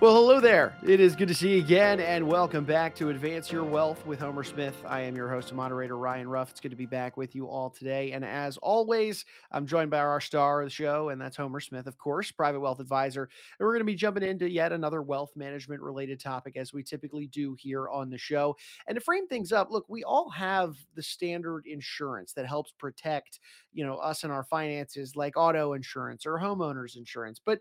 Well, hello there. It is good to see you again, and welcome back to Advance Your Wealth with Homer Smith. I am your host and moderator, Ryan Ruff. It's good to be back with you all today. And as always, I'm joined by our star of the show, and that's Homer Smith, of course, private wealth advisor. And we're going to be jumping into yet another wealth management related topic, as we typically do here on the show. And to frame things up, look, we all have the standard insurance that helps protect, you know, us and our finances, like auto insurance or homeowners insurance. But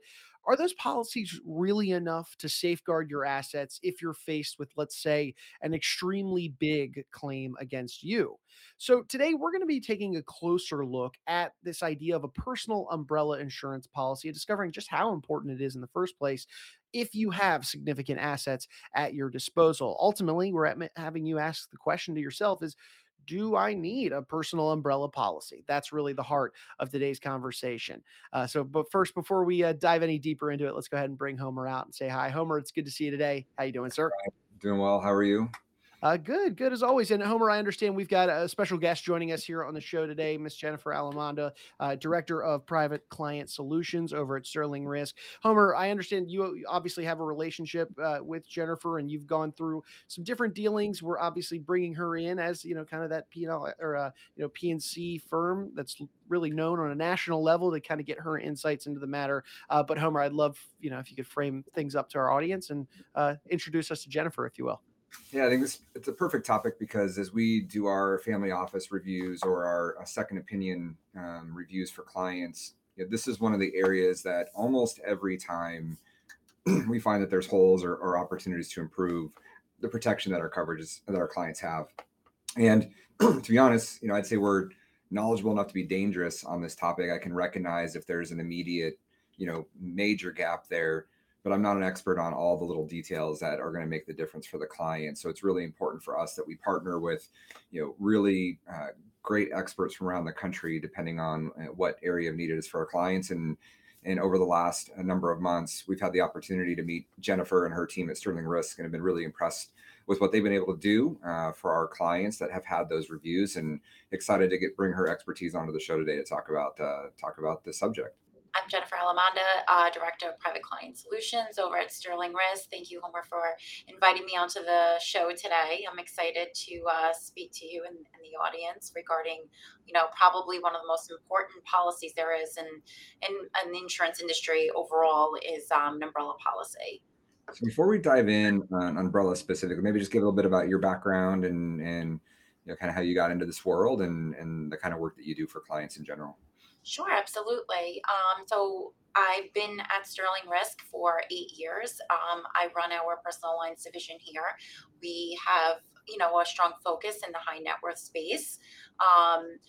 are those policies really enough to safeguard your assets if you're faced with, let's say, an extremely big claim against you? So, today we're going to be taking a closer look at this idea of a personal umbrella insurance policy and discovering just how important it is in the first place if you have significant assets at your disposal. Ultimately, we're having you ask the question to yourself is do I need a personal umbrella policy? That's really the heart of today's conversation. Uh, so, but first, before we uh, dive any deeper into it, let's go ahead and bring Homer out and say hi. Homer, it's good to see you today. How you doing, sir? Doing well. How are you? Uh, good, good as always. And Homer, I understand we've got a special guest joining us here on the show today, Miss Jennifer Alimonda, uh, Director of Private Client Solutions over at Sterling Risk. Homer, I understand you obviously have a relationship uh, with Jennifer, and you've gone through some different dealings. We're obviously bringing her in as you know, kind of that P or uh, you know P&C firm that's really known on a national level to kind of get her insights into the matter. Uh, but Homer, I'd love you know if you could frame things up to our audience and uh, introduce us to Jennifer, if you will. Yeah, I think this it's a perfect topic because as we do our family office reviews or our second opinion um, reviews for clients, you know, this is one of the areas that almost every time we find that there's holes or, or opportunities to improve the protection that our coverages that our clients have. And to be honest, you know, I'd say we're knowledgeable enough to be dangerous on this topic. I can recognize if there's an immediate, you know, major gap there but I'm not an expert on all the little details that are going to make the difference for the client. So it's really important for us that we partner with, you know, really uh, great experts from around the country, depending on uh, what area of need it is for our clients. And and over the last uh, number of months, we've had the opportunity to meet Jennifer and her team at Sterling Risk, and have been really impressed with what they've been able to do uh, for our clients that have had those reviews. And excited to get bring her expertise onto the show today to talk about uh, talk about this subject. I'm Jennifer Alimonda, uh, Director of Private Client Solutions over at Sterling Risk. Thank you, Homer, for inviting me onto the show today. I'm excited to uh, speak to you and, and, the audience regarding, you know, probably one of the most important policies there is in, in, in the insurance industry overall is um, an umbrella policy. So before we dive in on umbrella specifically, maybe just give a little bit about your background and, and you know, kind of how you got into this world and, and the kind of work that you do for clients in general. Sure, absolutely. Um, so I've been at Sterling Risk for eight years. Um, I run our personal lines division here. We have, you know, a strong focus in the high net worth space. Um,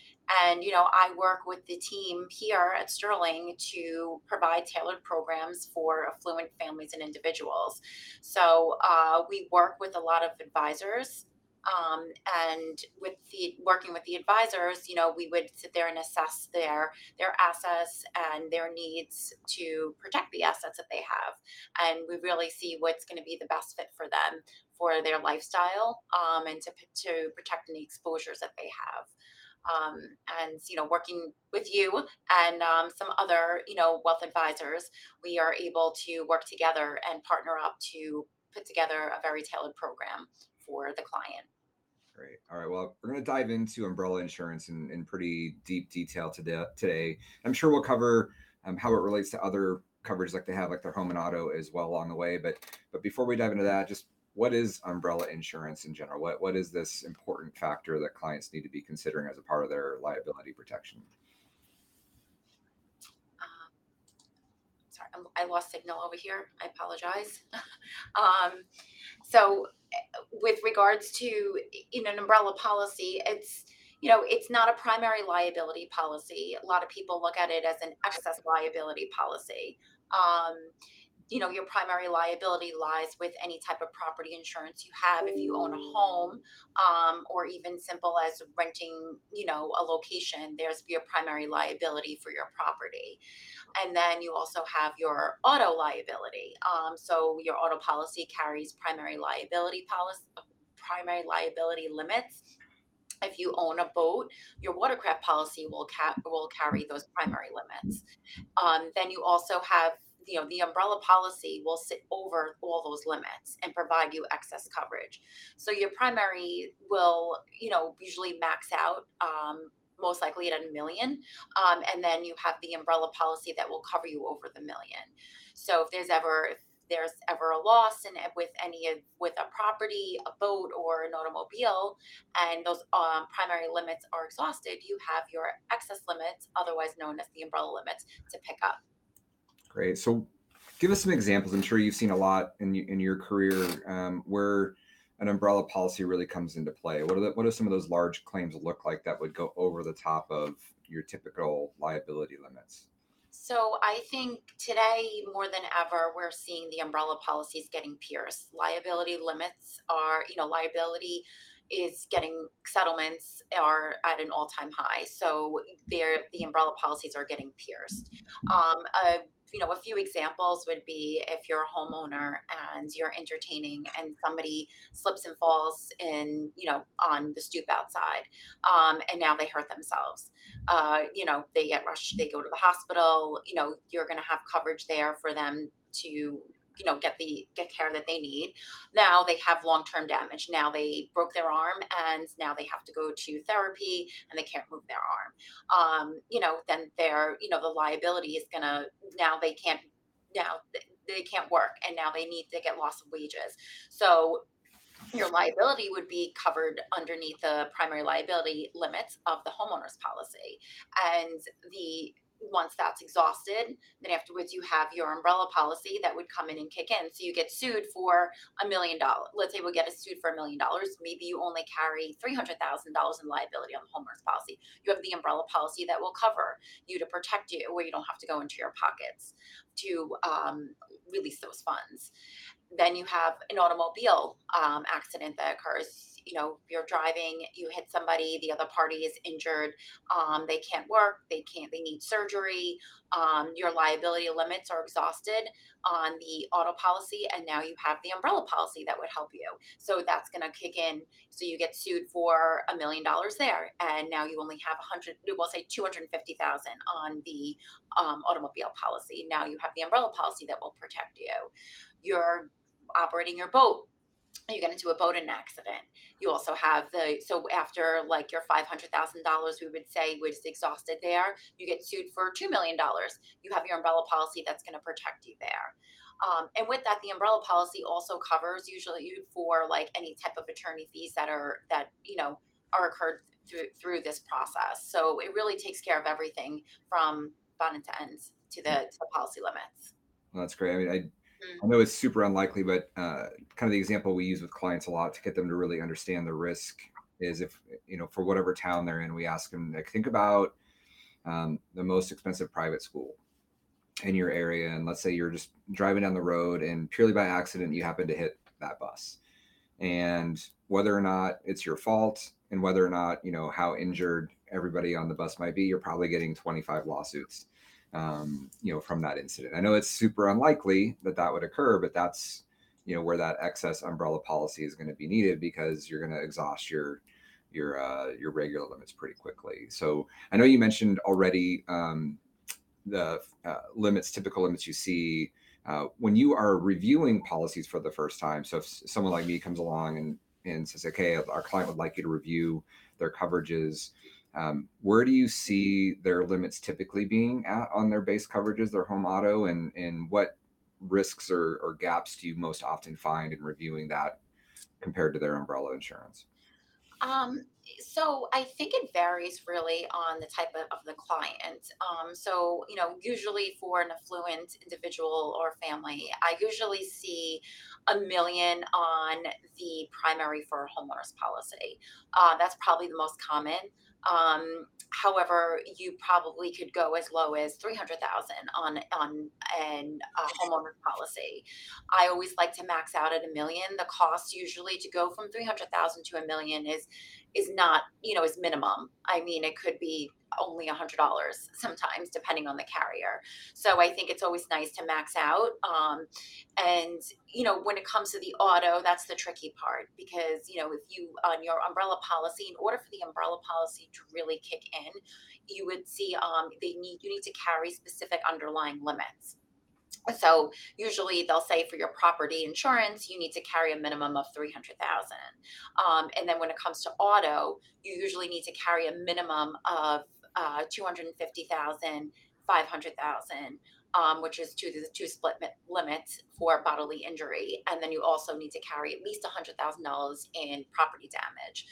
and, you know, I work with the team here at Sterling to provide tailored programs for affluent families and individuals. So uh, we work with a lot of advisors um, and with the working with the advisors, you know, we would sit there and assess their their assets and their needs to protect the assets that they have, and we really see what's going to be the best fit for them for their lifestyle um, and to to protect any exposures that they have. Um, and you know working with you and um, some other you know wealth advisors we are able to work together and partner up to put together a very tailored program for the client Great. All right. Well, we're going to dive into umbrella insurance in, in pretty deep detail today. Today, I'm sure we'll cover um, how it relates to other coverage like they have, like their home and auto, as well along the way. But but before we dive into that, just what is umbrella insurance in general? What what is this important factor that clients need to be considering as a part of their liability protection? Um, sorry, I lost signal over here. I apologize. um, so with regards to in an umbrella policy, it's you know it's not a primary liability policy. A lot of people look at it as an excess liability policy. Um, you know your primary liability lies with any type of property insurance you have. If you own a home um, or even simple as renting you know a location there's your primary liability for your property. And then you also have your auto liability. Um, so your auto policy carries primary liability policy primary liability limits. If you own a boat, your watercraft policy will ca- will carry those primary limits. Um, then you also have you know the umbrella policy will sit over all those limits and provide you excess coverage. So your primary will you know usually max out. Um, most likely at a million, um, and then you have the umbrella policy that will cover you over the million. So if there's ever if there's ever a loss and with any with a property, a boat, or an automobile, and those um, primary limits are exhausted, you have your excess limits, otherwise known as the umbrella limits, to pick up. Great. So, give us some examples. I'm sure you've seen a lot in in your career um, where an umbrella policy really comes into play. What are the, what do some of those large claims look like that would go over the top of your typical liability limits? So I think today more than ever we're seeing the umbrella policies getting pierced. Liability limits are, you know, liability is getting settlements are at an all-time high. So there the umbrella policies are getting pierced. Um, a you know, a few examples would be if you're a homeowner and you're entertaining and somebody slips and falls in, you know, on the stoop outside, um, and now they hurt themselves. Uh, you know, they get rushed, they go to the hospital. You know, you're going to have coverage there for them to you know get the get care that they need. Now they have long-term damage. Now they broke their arm and now they have to go to therapy and they can't move their arm. Um, you know then their you know the liability is gonna now they can't now they can't work and now they need to get loss of wages. So your liability would be covered underneath the primary liability limits of the homeowner's policy. And the once that's exhausted, then afterwards you have your umbrella policy that would come in and kick in. So you get sued for a million dollars. Let's say we get a sued for a million dollars. Maybe you only carry three hundred thousand dollars in liability on the homeowner's policy. You have the umbrella policy that will cover you to protect you, where you don't have to go into your pockets to um, release those funds. Then you have an automobile um, accident that occurs you know you're driving you hit somebody the other party is injured um, they can't work they can't they need surgery um, your liability limits are exhausted on the auto policy and now you have the umbrella policy that would help you. So that's going to kick in. So you get sued for a million dollars there and now you only have a hundred we'll say 250000 on the um, automobile policy. Now you have the umbrella policy that will protect you. You're operating your boat you get into a boat boating accident. You also have the so after like your five hundred thousand dollars, we would say was exhausted there. You get sued for two million dollars. You have your umbrella policy that's going to protect you there. Um, and with that, the umbrella policy also covers usually you for like any type of attorney fees that are that you know are occurred through through this process. So it really takes care of everything from bottom to ends to the, to policy limits. Well, that's great. I mean, I I know it's super unlikely, but uh, kind of the example we use with clients a lot to get them to really understand the risk is if you know for whatever town they're in, we ask them like think about um, the most expensive private school in your area, and let's say you're just driving down the road and purely by accident you happen to hit that bus, and whether or not it's your fault and whether or not you know how injured everybody on the bus might be, you're probably getting 25 lawsuits um, you know, from that incident. I know it's super unlikely that that would occur, but that's you know where that excess umbrella policy is going to be needed because you're going to exhaust your your uh, your regular limits pretty quickly. So I know you mentioned already um, the uh, limits, typical limits you see uh, when you are reviewing policies for the first time. So if someone like me comes along and and says, "Okay, our client would like you to review their coverages," Um, where do you see their limits typically being at on their base coverages, their home auto, and and what risks or, or gaps do you most often find in reviewing that compared to their umbrella insurance? Um, so I think it varies really on the type of, of the client. Um, so, you know, usually for an affluent individual or family, I usually see a million on the primary for a homeowner's policy. Uh, that's probably the most common. Um, however, you probably could go as low as three hundred thousand on on an a homeowner policy. I always like to max out at a million. The cost usually to go from three hundred thousand to a million is is not you know is minimum. I mean, it could be only a hundred dollars sometimes depending on the carrier so i think it's always nice to max out um, and you know when it comes to the auto that's the tricky part because you know if you on your umbrella policy in order for the umbrella policy to really kick in you would see um, they need you need to carry specific underlying limits So usually they'll say for your property insurance, you need to carry a minimum of 300,000. Um, and then when it comes to auto, you usually need to carry a minimum of uh, 250,000, 500,000 um, which is two the two split limits for bodily injury, and then you also need to carry at least hundred thousand dollars in property damage.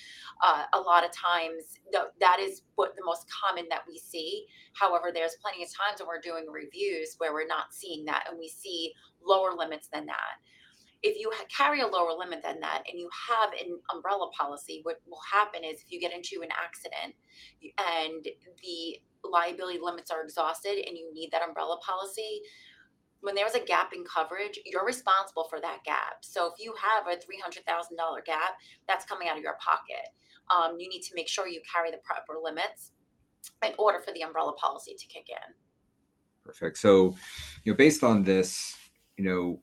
Uh, a lot of times, th- that is what the most common that we see. However, there's plenty of times when we're doing reviews where we're not seeing that, and we see lower limits than that if you carry a lower limit than that and you have an umbrella policy, what will happen is if you get into an accident and the liability limits are exhausted and you need that umbrella policy, when there's a gap in coverage, you're responsible for that gap. So if you have a $300,000 gap, that's coming out of your pocket. Um, you need to make sure you carry the proper limits in order for the umbrella policy to kick in. Perfect. So, you know, based on this, you know,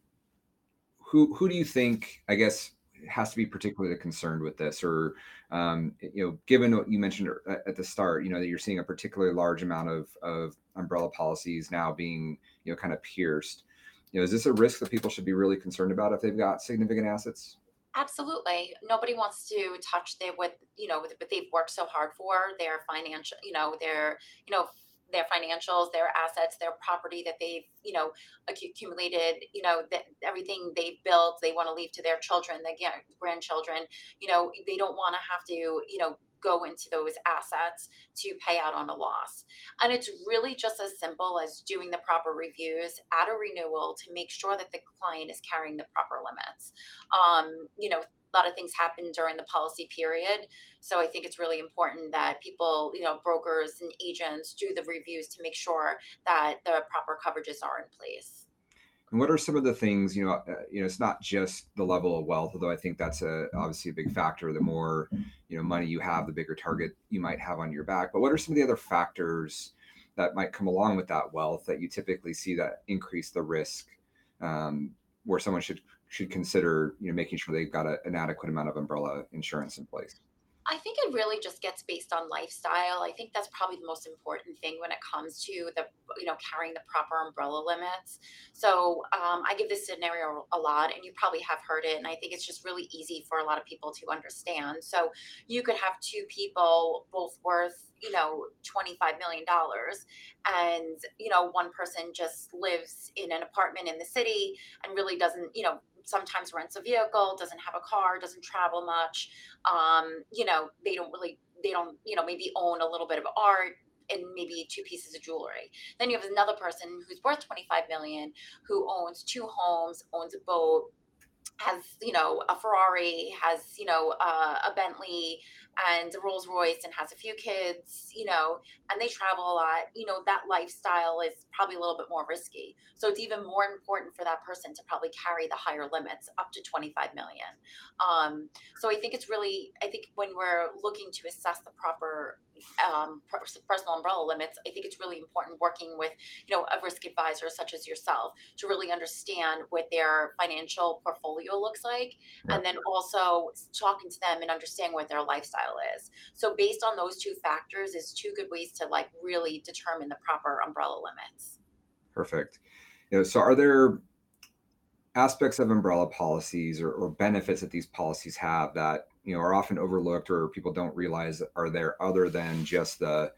who who do you think, I guess, has to be particularly concerned with this or um, you know given what you mentioned at the start you know that you're seeing a particularly large amount of of umbrella policies now being you know kind of pierced. You know is this a risk that people should be really concerned about if they've got significant assets? Absolutely. Nobody wants to touch their what you know what they've worked so hard for their financial you know their you know their financials, their assets, their property that they've, you know, accumulated, you know, that everything they've built, they want to leave to their children, their grandchildren, you know, they don't want to have to, you know, go into those assets to pay out on a loss. And it's really just as simple as doing the proper reviews at a renewal to make sure that the client is carrying the proper limits. Um, you know, a lot of things happen during the policy period. So I think it's really important that people, you know, brokers and agents do the reviews to make sure that the proper coverages are in place. And what are some of the things, you know, uh, you know, it's not just the level of wealth, although I think that's a obviously a big factor. The more, you know, money you have, the bigger target you might have on your back. But what are some of the other factors that might come along with that wealth that you typically see that increase the risk um, where someone should should consider you know making sure they've got a, an adequate amount of umbrella insurance in place I think it really just gets based on lifestyle. I think that's probably the most important thing when it comes to the, you know, carrying the proper umbrella limits. So um, I give this scenario a lot, and you probably have heard it, and I think it's just really easy for a lot of people to understand. So you could have two people, both worth, you know, $25 million, and, you know, one person just lives in an apartment in the city and really doesn't, you know, sometimes rents a vehicle, doesn't have a car, doesn't travel much. Um, you know, they don't really, they don't, you know, maybe own a little bit of art and maybe two pieces of jewelry. Then you have another person who's worth 25 million who owns two homes, owns a boat, has you know a Ferrari, has you know uh, a Bentley and a Rolls Royce, and has a few kids, you know, and they travel a lot. You know that lifestyle is probably a little bit more risky, so it's even more important for that person to probably carry the higher limits up to 25 million. Um, so I think it's really, I think when we're looking to assess the proper um, personal umbrella limits, I think it's really important working with, you know, a risk advisor such as yourself to really understand what their financial portfolio looks like, right. and then also talking to them and understanding what their lifestyle is. So based on those two factors, is two good ways to like really determine the proper umbrella limits. Perfect. You know, so are there aspects of umbrella policies or, or benefits that these policies have that you know are often overlooked or people don't realize are there other than just the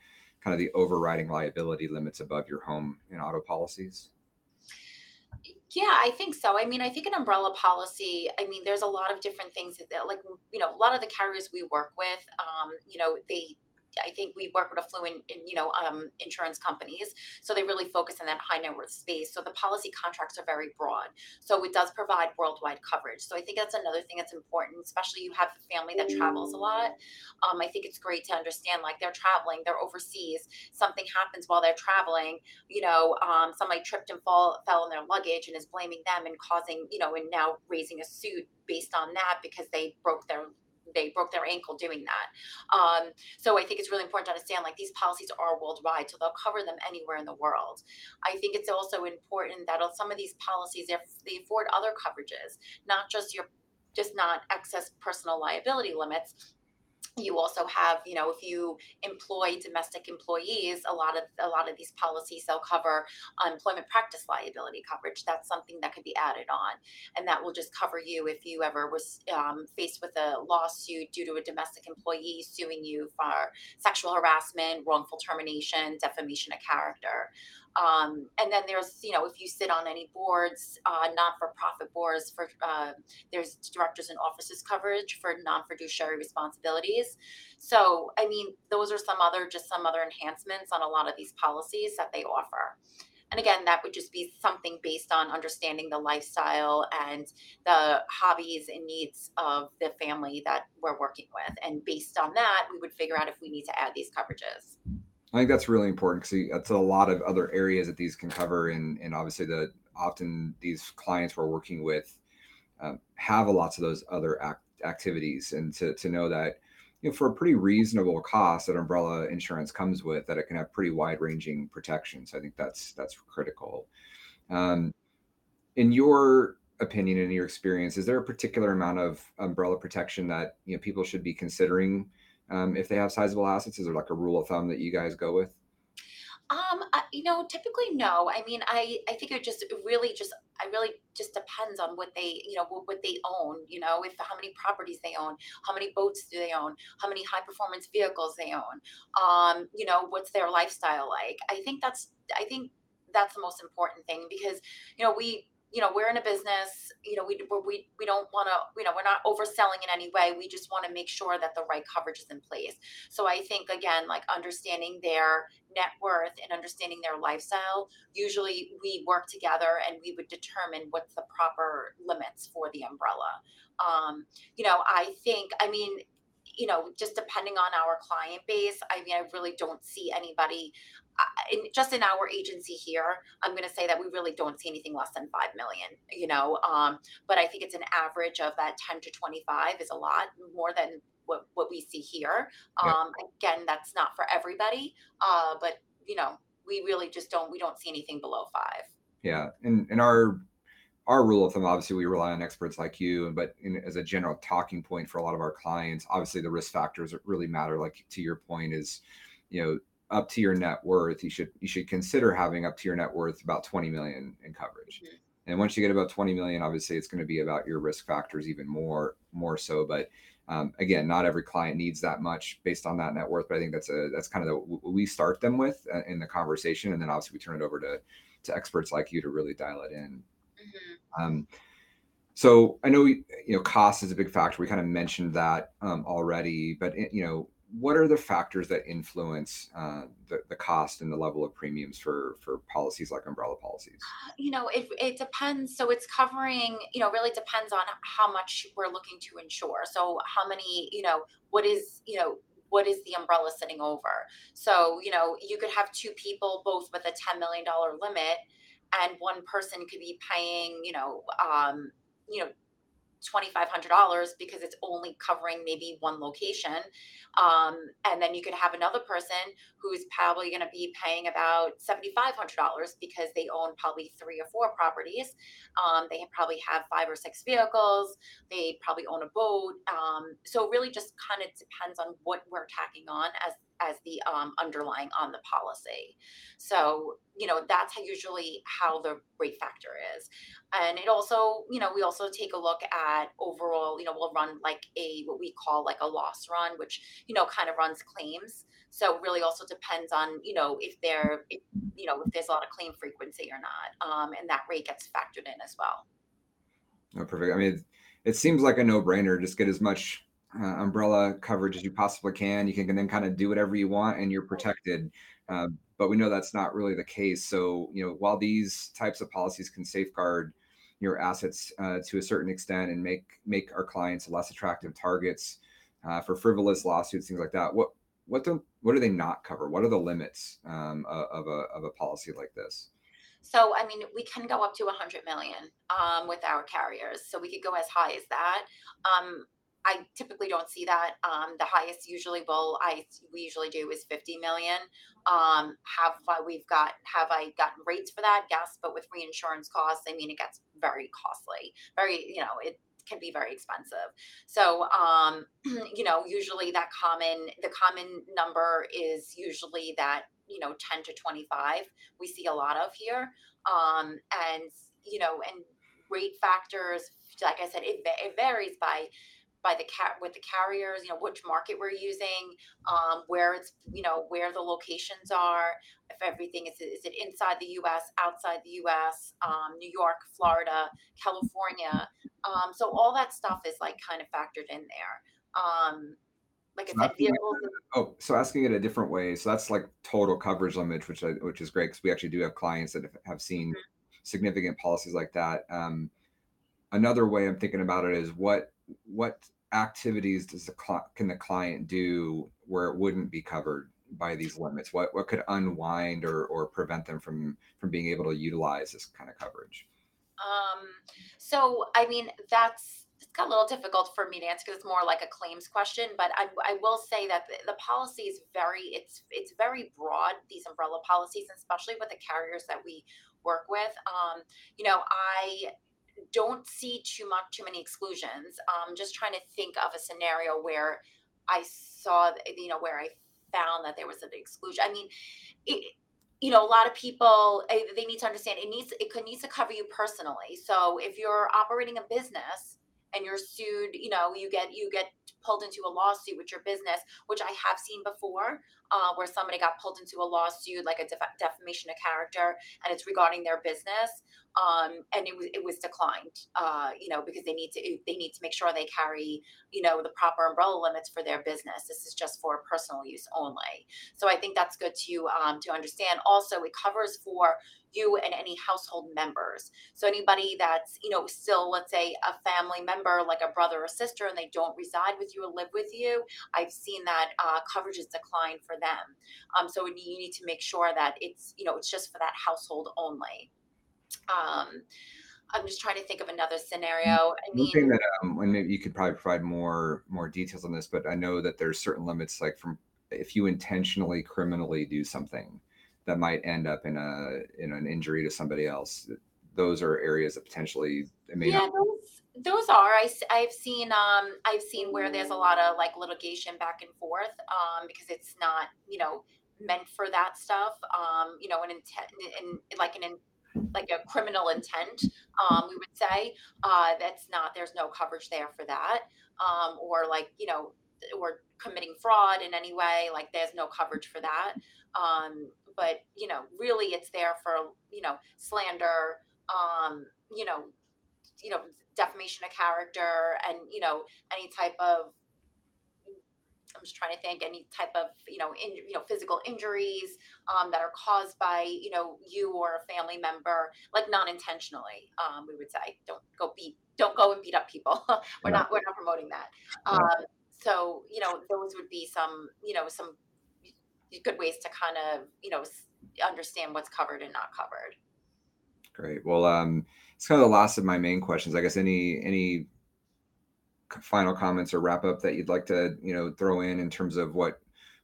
kind of the overriding liability limits above your home and auto policies yeah, I think so. I mean, I think an umbrella policy, I mean, there's a lot of different things that, like, you know, a lot of the carriers we work with, um, you know, they I think we work with affluent, you know, um, insurance companies, so they really focus on that high net worth space. So the policy contracts are very broad. So it does provide worldwide coverage. So I think that's another thing that's important, especially you have a family that travels a lot. Um, I think it's great to understand like they're traveling, they're overseas, something happens while they're traveling. You know, um, somebody tripped and fall fell in their luggage and is blaming them and causing, you know, and now raising a suit based on that because they broke their they broke their ankle doing that. Um, so I think it's really important to understand like these policies are worldwide, so they'll cover them anywhere in the world. I think it's also important that some of these policies if they afford other coverages, not just your just not excess personal liability limits you also have you know if you employ domestic employees a lot of a lot of these policies they'll cover employment practice liability coverage. That's something that could be added on and that will just cover you if you ever was um, faced with a lawsuit due to a domestic employee suing you for sexual harassment wrongful termination defamation of character um, and then there's, you know, if you sit on any boards, uh, not-for-profit boards for uh, there's directors and officers coverage for non-fiduciary responsibilities. So, I mean, those are some other just some other enhancements on a lot of these policies that they offer. And again, that would just be something based on understanding the lifestyle and the hobbies and needs of the family that we're working with. And based on that, we would figure out if we need to add these coverages. I think that's really important because it's a lot of other areas that these can cover, and and obviously the often these clients we're working with um, have a lots of those other act, activities, and to to know that you know for a pretty reasonable cost that umbrella insurance comes with, that it can have pretty wide ranging protections. I think that's that's critical. Um, in your opinion, in your experience, is there a particular amount of umbrella protection that you know people should be considering? Um, if they have sizable assets? Is there like a rule of thumb that you guys go with? Um, I, you know, typically no. I mean, I I think it just really just I really just depends on what they you know what, what they own. You know, if how many properties they own, how many boats do they own, how many high performance vehicles they own. Um, you know, what's their lifestyle like? I think that's I think that's the most important thing because you know we you know we're in a business you know we we, we don't want to you know we're not overselling in any way. We just want to make sure that the right coverage is in place. So i think again like understanding their net worth and understanding their lifestyle usually we work together and we would determine what's the proper limits for the umbrella. Um, you know i think i mean you know, just depending on our client base, I mean, I really don't see anybody in, just in our agency here. I'm going to say that we really don't see anything less than five million. You know, um, but I think it's an average of that 10 to 25 is a lot more than what what we see here. Um, Again, that's not for everybody, uh, but you know, we really just don't we don't see anything below five. Yeah, and and our our rule of thumb, obviously, we rely on experts like you, but in, as a general talking point for a lot of our clients, obviously the risk factors that really matter. Like to your point, is you know up to your net worth, you should you should consider having up to your net worth about 20 million in coverage. Mm-hmm. And once you get about 20 million, obviously it's going to be about your risk factors even more more so. But um, again, not every client needs that much based on that net worth. But I think that's a that's kind of the we start them with uh, in the conversation, and then obviously we turn it over to to experts like you to really dial it in. Mm-hmm. Um, so I know you know cost is a big factor. We kind of mentioned that um, already, but eh, you know what are the factors that influence uh, the, the cost and the level of premiums for for policies like umbrella policies? You know it, it depends so it's covering you know really depends on how much we're looking to insure. So how many you know what is you know what is the umbrella sitting over? So you know you could have two people both with a $10 million limit and one person could be paying, you know, um, you know, $2,500 because it's only covering maybe one location. Um, and then you could have another person who's probably going to be paying about $7,500 because they own probably three or four properties. Um, they probably have five or six vehicles. They probably own a boat. Um, so it really just kind of depends on what we're tacking on as as the um, underlying on the policy. So, you know, that's how usually how the rate factor is. And it also, you know, we also take a look at overall, you know, we'll run like a what we call like a loss run, which, you know, kind of runs claims. So really also depends on, you know, if there, you know, if there's a lot of claim frequency or not. Um, and that rate gets factored in as well. Oh, perfect. I mean, it, it seems like a no brainer. Just get as much uh, umbrella coverage as you possibly can. You can then kind of do whatever you want and you're protected. Uh, but we know that's not really the case. So, you know, while these types of policies can safeguard your assets uh, to a certain extent and make make our clients less attractive targets uh, for frivolous lawsuits, things like that, what what do what do they not cover? What are the limits um, of a of a policy like this? So, I mean, we can go up to 100 million um, with our carriers. So we could go as high as that. Um, I typically don't see that. Um, the highest usually will I we usually do is 50 million. Um, have we've got have I gotten rates for that? Yes, but with reinsurance costs, I mean it gets very costly. Very you know it can be very expensive. So, um, you know, usually that common the common number is usually that you know 10 to 25 we see a lot of here um, and you know and rate factors like i said it, it varies by by the cat with the carriers you know which market we're using um, where it's you know where the locations are if everything is is it inside the us outside the us um, new york florida california um, so all that stuff is like kind of factored in there um, like So i said asking it, vehicles oh, so asking it a different way. So that's like total coverage limit, which I, which is great because we actually do have clients that have, have seen significant policies like that. Um, another way I'm thinking about it is what what activities does the cli can the client do where it wouldn't be covered by these limits? What what could unwind or or prevent them from from being able to utilize this kind of coverage? Um, so I mean, that's it's got a little difficult for me to answer because it's more like a claims question. But I, I will say that the, the policy is very it's it's very broad. These umbrella policies, especially with the carriers that we work with. Um, you know, I don't see too much too many exclusions. Um, just trying to think of a scenario where I saw you know where I found that there was an exclusion. I mean, it, you know, a lot of people eh, they need to understand it needs it needs to cover you personally. So if you're operating a business and you're sued, you know, you get you get pulled into a lawsuit with your business, which I have seen before, uh, where somebody got pulled into a lawsuit like a def- defamation of character, and it's regarding their business, um, and it was it was declined, uh, you know, because they need to they need to make sure they carry, you know, the proper umbrella limits for their business. This is just for personal use only. So I think that's good to um, to understand. Also, it covers for you and any household members. So anybody that's you know still, let's say, a family member like a brother or sister, and they don't reside with you or live with you, I've seen that uh, coverage is declined for them. Um, so you need to make sure that it's you know it's just for that household only. Um, I'm just trying to think of another scenario. I One thing mean, that um, maybe you could probably provide more more details on this, but I know that there's certain limits, like from if you intentionally criminally do something that might end up in a in an injury to somebody else. Those are areas that potentially it may yeah, not. Those are. I, have seen um I've seen where there's a lot of like litigation back and forth um because it's not you know meant for that stuff um you know an intent and like an in, like a criminal intent um we would say uh that's not there's no coverage there for that um or like you know or committing fraud in any way like there's no coverage for that um but you know really it's there for you know slander um you know you know defamation of character and you know any type of i'm just trying to think any type of you know in, you know physical injuries um, that are caused by you know you or a family member like non-intentionally um, we would say. Don't go beat don't go and beat up people. We're Yeah, not we're not promoting that. Yeah, um, so you know those would be some you know some good ways to kind of you know understand what's covered and not covered great. Well, um, it's kind of the last of my main questions. I guess any any final comments or wrap up that you'd like to you know throw in in terms of what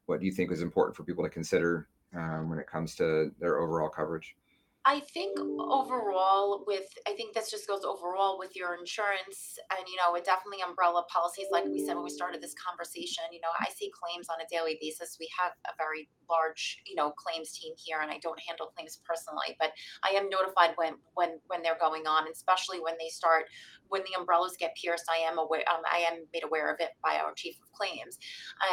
what you think is important for people to consider um, when it comes to their overall coverage. I think overall with I think this just goes overall with your insurance and you know it definitely umbrella policies like we said when we started this conversation you know I see claims on a daily basis. We have a very large you know claims team here and I don't handle claims personally but I am notified when when when they're going on especially when they start when the umbrellas get pierced I am aware um, I am made aware of it by our chief of claims.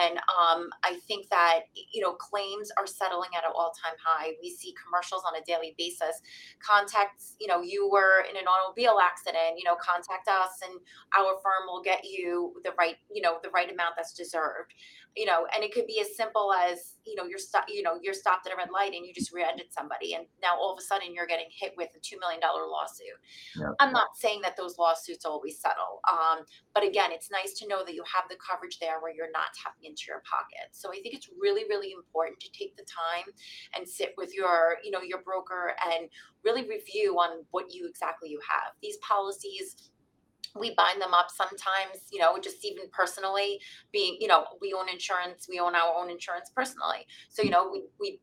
And um, I think that you know claims are settling at an all-time high. We see commercials on a daily basis. Contact you know you were in an automobile accident you know contact us and our firm will get you the right you know the right amount that's deserved you know and it could be as simple as you know you're stop you know you're stopped at a red light and you just rear-ended somebody and now all of a sudden you're getting hit with a $2 million lawsuit. Yeah. i'm not saying that those lawsuits always settle um, but again it's nice to know that you have the coverage there where you're not tapping into your pocket. So i think it's really really important to take the time and sit with your you know your broker and really review on what you exactly you have. These policies we bind them up sometimes you know just even personally being you know we own insurance we own our own insurance personally. So you mm. know we we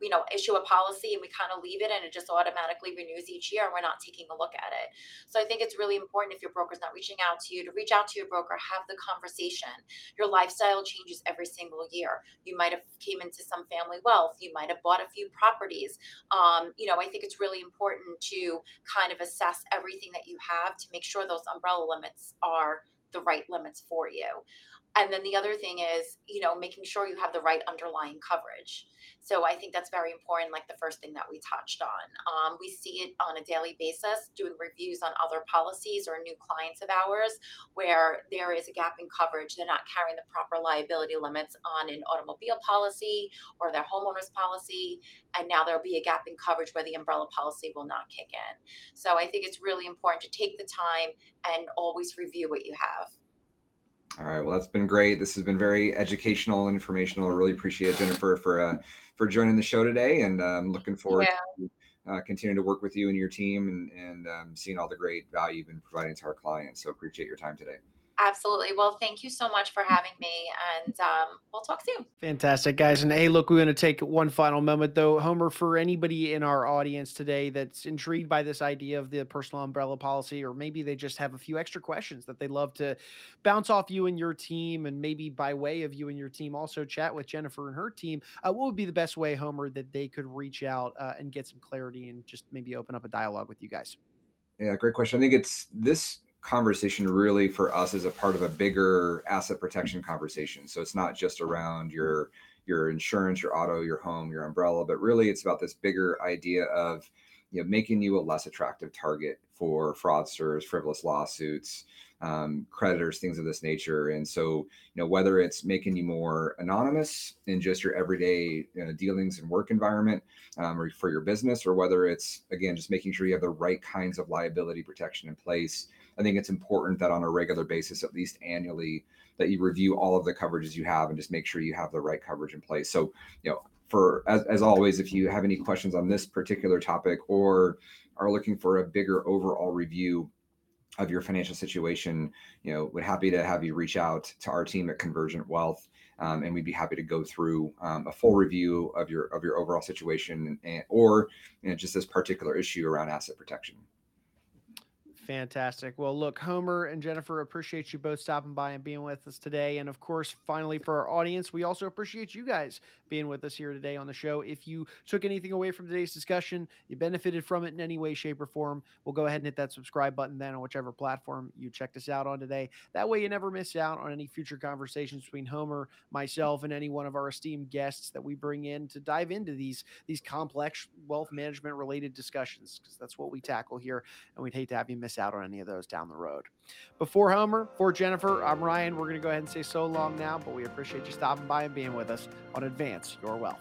you know, issue a policy and we kind of leave it and it just automatically renews each year and we're not taking a look at it. So I think it's really important if your broker's not reaching out to you to reach out to your broker, have the conversation. Your lifestyle changes every single year. You might have came into some family wealth. You might have bought a few properties. Um, you know, I think it's really important to kind of assess everything that you have to make sure those umbrella limits are the right limits for you. And then the other thing is, you know, making sure you have the right underlying coverage. So I think that's very important, like the first thing that we touched on. Um, we see it on a daily basis, doing reviews on other policies or new clients of ours where there is a gap in coverage. They're not carrying the proper liability limits on an automobile policy or their homeowner's policy. And now there'll be a gap in coverage where the umbrella policy will not kick in. So I think it's really important to take the time and always review what you have. All right. Well, that's been great. This has been very educational, and informational. I really appreciate it, Jennifer for uh, for joining the show today, and I'm um, looking forward yeah. to uh, continuing to work with you and your team, and and um, seeing all the great value you've been providing to our clients. So appreciate your time today. Absolutely. Well, thank you so much for having me, and um, we'll talk soon. Fantastic, guys. And hey, look, we're going to take one final moment, though. Homer, for anybody in our audience today that's intrigued by this idea of the personal umbrella policy, or maybe they just have a few extra questions that they'd love to bounce off you and your team, and maybe by way of you and your team, also chat with Jennifer and her team, uh, what would be the best way, Homer, that they could reach out uh, and get some clarity and just maybe open up a dialogue with you guys? Yeah, great question. I think it's this conversation really for us is a part of a bigger asset protection conversation. So it's not just around your your insurance, your auto, your home, your umbrella, but really it's about this bigger idea of you know making you a less attractive target for fraudsters, frivolous lawsuits, um, creditors, things of this nature. And so, you know, whether it's making you more anonymous in just your everyday you know, dealings and work environment um, or for your business, or whether it's again just making sure you have the right kinds of liability protection in place I think it's important that on a regular basis, at least annually, that you review all of the coverages you have and just make sure you have the right coverage in place. So, you know, for as, as always, if you have any questions on this particular topic or are looking for a bigger overall review of your financial situation, you know, we're happy to have you reach out to our team at Convergent Wealth. Um, and we'd be happy to go through um, a full review of your of your overall situation and, or you know, just this particular issue around asset protection. Fantastic. Well, look, Homer and Jennifer, appreciate you both stopping by and being with us today. And of course, finally, for our audience, we also appreciate you guys being with us here today on the show. If you took anything away from today's discussion, you benefited from it in any way, shape, or form, we'll go ahead and hit that subscribe button then on whichever platform you checked us out on today. That way, you never miss out on any future conversations between Homer, myself, and any one of our esteemed guests that we bring in to dive into these these complex wealth management related discussions because that's what we tackle here, and we'd hate to have you out on any of those down the road. Before Homer, for Jennifer, I'm Ryan. We're going to go ahead and say so long now, but we appreciate you stopping by and being with us on Advance Your Wealth.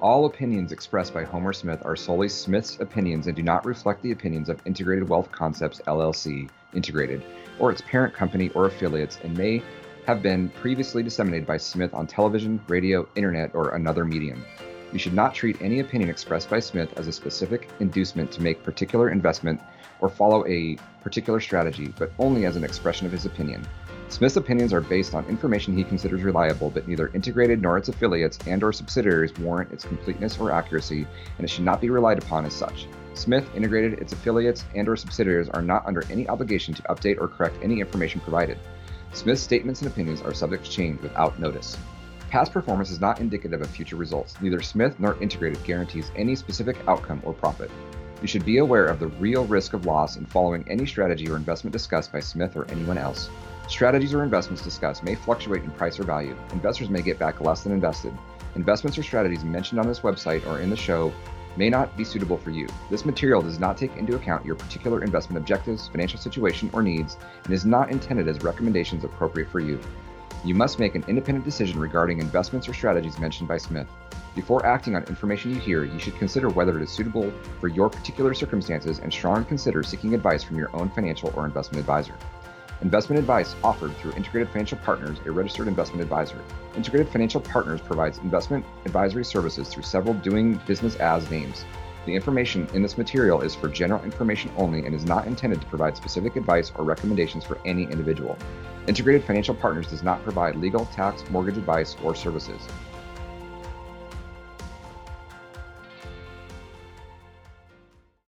All opinions expressed by Homer Smith are solely Smith's opinions and do not reflect the opinions of Integrated Wealth Concepts LLC, Integrated, or its parent company or affiliates, and may have been previously disseminated by Smith on television, radio, internet, or another medium. You should not treat any opinion expressed by Smith as a specific inducement to make particular investment or follow a particular strategy, but only as an expression of his opinion. Smith's opinions are based on information he considers reliable, but neither integrated nor its affiliates and or subsidiaries warrant its completeness or accuracy, and it should not be relied upon as such. Smith, integrated, its affiliates, and or subsidiaries are not under any obligation to update or correct any information provided. Smith's statements and opinions are subject to change without notice. Past performance is not indicative of future results. Neither Smith nor Integrated guarantees any specific outcome or profit. You should be aware of the real risk of loss in following any strategy or investment discussed by Smith or anyone else. Strategies or investments discussed may fluctuate in price or value. Investors may get back less than invested. Investments or strategies mentioned on this website or in the show may not be suitable for you. This material does not take into account your particular investment objectives, financial situation, or needs, and is not intended as recommendations appropriate for you. You must make an independent decision regarding investments or strategies mentioned by Smith. Before acting on information you hear, you should consider whether it is suitable for your particular circumstances and strongly consider seeking advice from your own financial or investment advisor. Investment advice offered through Integrated Financial Partners, a registered investment advisor. Integrated Financial Partners provides investment advisory services through several doing business as names. The information in this material is for general information only and is not intended to provide specific advice or recommendations for any individual. Integrated Financial Partners does not provide legal, tax, mortgage advice, or services.